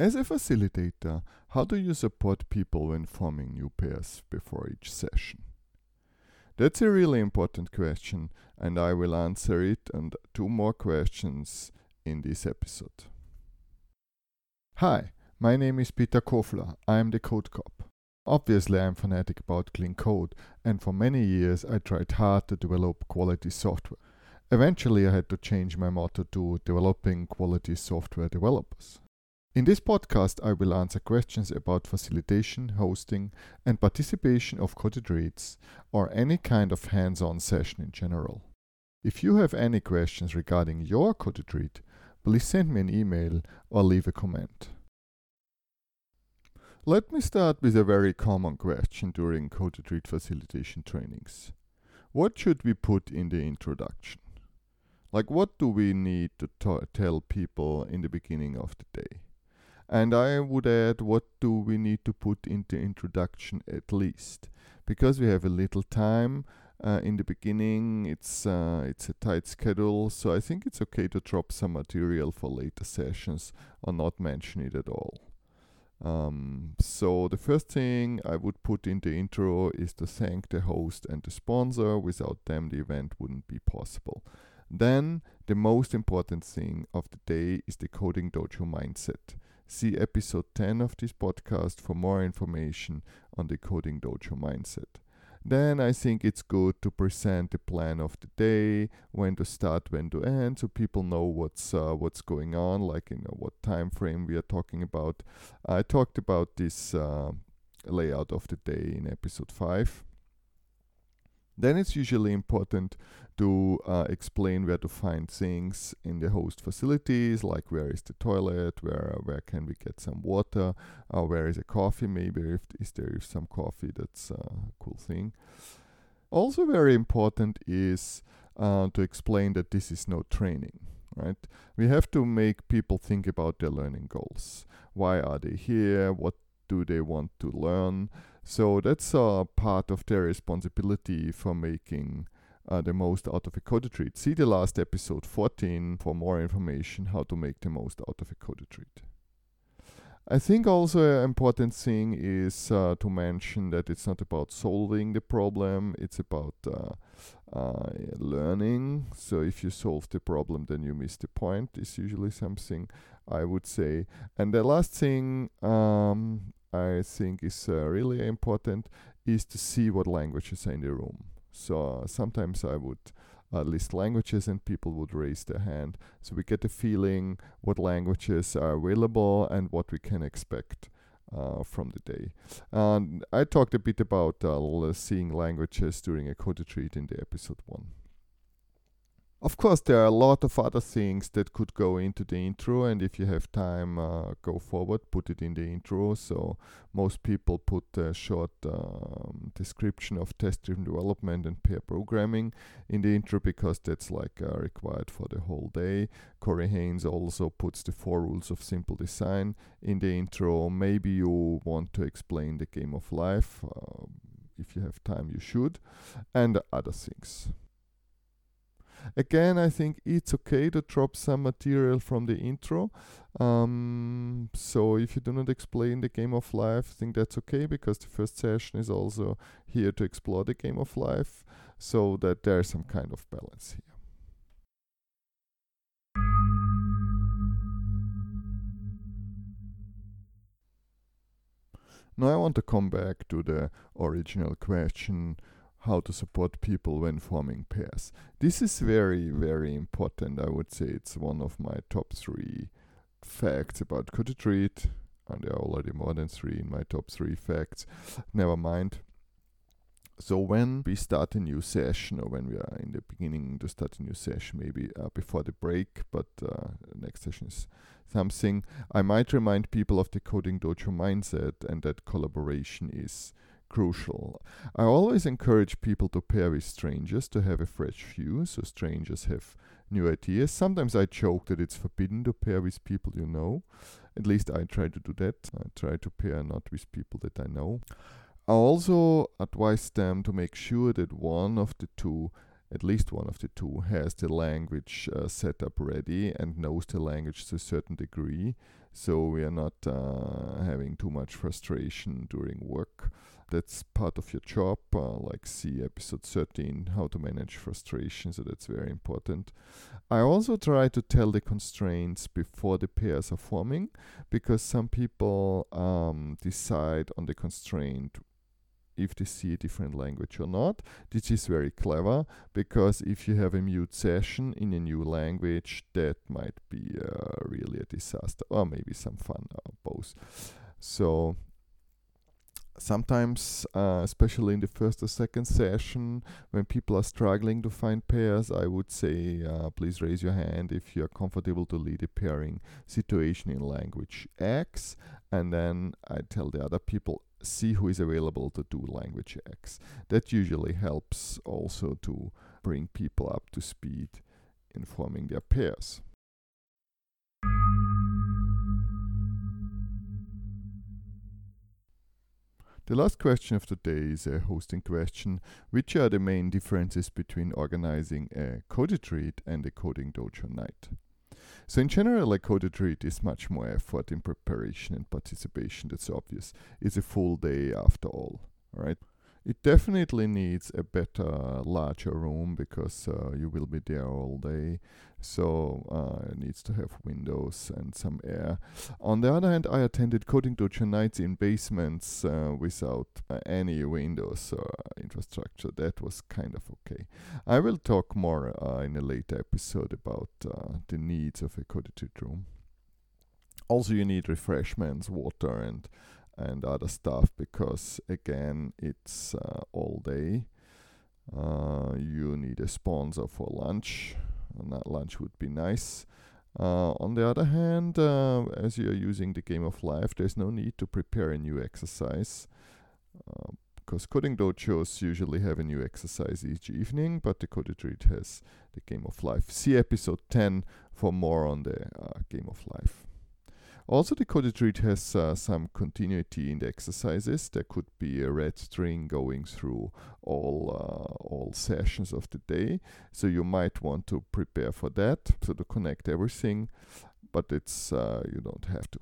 As a facilitator, how do you support people when forming new pairs before each session? That's a really important question, and I will answer it and two more questions in this episode. Hi, my name is Peter Kofler. I am the Code Cop. Obviously, I'm fanatic about clean code, and for many years I tried hard to develop quality software. Eventually, I had to change my motto to developing quality software developers. In this podcast, I will answer questions about facilitation, hosting, and participation of retreats or any kind of hands on session in general. If you have any questions regarding your retreat, please send me an email or leave a comment. Let me start with a very common question during retreat facilitation trainings. What should we put in the introduction? Like, what do we need to t- tell people in the beginning of the day? And I would add, what do we need to put into introduction at least? Because we have a little time uh, in the beginning, it's uh, it's a tight schedule, so I think it's okay to drop some material for later sessions or not mention it at all. Um, so the first thing I would put in the intro is to thank the host and the sponsor. Without them, the event wouldn't be possible. Then the most important thing of the day is the Coding Dojo mindset. See episode 10 of this podcast for more information on the Coding Dojo mindset. Then I think it's good to present the plan of the day, when to start, when to end, so people know what's uh, what's going on, like you know what time frame we are talking about. I talked about this uh, layout of the day in episode five. Then it's usually important to uh, explain where to find things in the host facilities, like where is the toilet, where where can we get some water, uh, where is a coffee, maybe if is there some coffee, that's a cool thing. Also, very important is uh, to explain that this is no training. Right, we have to make people think about their learning goals. Why are they here? What do they want to learn? So that's a part of their responsibility for making uh, the most out of a code retreat. See the last episode 14 for more information how to make the most out of a code retreat. I think also an important thing is uh, to mention that it's not about solving the problem, it's about uh, uh, learning. So if you solve the problem, then you miss the point, is usually something I would say. And the last thing um, I think is uh, really important is to see what languages are in the room. So uh, sometimes I would uh, list languages and people would raise their hand. So we get a feeling what languages are available and what we can expect. Uh, from the day. And I talked a bit about uh, seeing languages during a code retreat in the episode 1. Of course, there are a lot of other things that could go into the intro, and if you have time, uh, go forward, put it in the intro. So, most people put a short um, description of test driven development and pair programming in the intro because that's like uh, required for the whole day. Corey Haines also puts the four rules of simple design in the intro. Maybe you want to explain the game of life. Uh, if you have time, you should, and other things. Again, I think it's okay to drop some material from the intro. Um, so if you do not explain the game of life, I think that's okay because the first session is also here to explore the game of life, so that there's some kind of balance here. Now I want to come back to the original question how to support people when forming pairs. This is very, very important. I would say it's one of my top three facts about code retreat. And there are already more than three in my top three facts. Never mind. So when we start a new session, or when we are in the beginning to start a new session, maybe uh, before the break, but uh, next session is something, I might remind people of the coding dojo mindset and that collaboration is crucial. I always encourage people to pair with strangers to have a fresh view, so strangers have new ideas. Sometimes I joke that it's forbidden to pair with people you know. At least I try to do that. I try to pair not with people that I know. I also advise them to make sure that one of the two at least one of the two has the language uh, set up ready and knows the language to a certain degree so we are not uh, too much frustration during work that's part of your job uh, like see episode 13 how to manage frustration so that's very important i also try to tell the constraints before the pairs are forming because some people um, decide on the constraint if they see a different language or not. This is very clever because if you have a mute session in a new language, that might be uh, really a disaster, or maybe some fun, uh, both. So sometimes, uh, especially in the first or second session, when people are struggling to find pairs, I would say uh, please raise your hand if you are comfortable to lead a pairing situation in language X, and then I tell the other people see who is available to do language X. That usually helps also to bring people up to speed in forming their pairs. The last question of the day is a hosting question. Which are the main differences between organizing a code retreat and a coding dojo night? So in general, a code retreat is much more effort in preparation and participation. That's obvious. It's a full day after all. All right. It definitely needs a better, larger room because uh, you will be there all day. So uh, it needs to have windows and some air. On the other hand, I attended Coding Dojo nights in basements uh, without uh, any windows or infrastructure. That was kind of okay. I will talk more uh, in a later episode about uh, the needs of a coding room. Also, you need refreshments, water, and and other stuff because again it's uh, all day. Uh, you need a sponsor for lunch and that lunch would be nice. Uh, on the other hand uh, as you're using the game of life there's no need to prepare a new exercise because uh, coding dojos usually have a new exercise each evening but the code retreat has the game of life. See episode 10 for more on the uh, game of life also, the code retreat has uh, some continuity in the exercises. There could be a red string going through all uh, all sessions of the day. So you might want to prepare for that, so to connect everything, but it's uh, you don't have to.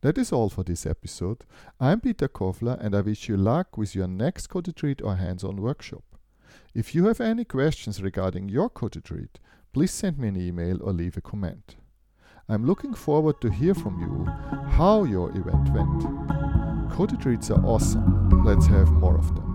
That is all for this episode. I'm Peter Kofler, and I wish you luck with your next code retreat or hands-on workshop. If you have any questions regarding your code retreat, please send me an email or leave a comment. I'm looking forward to hear from you how your event went. Code retreats are awesome. Let's have more of them.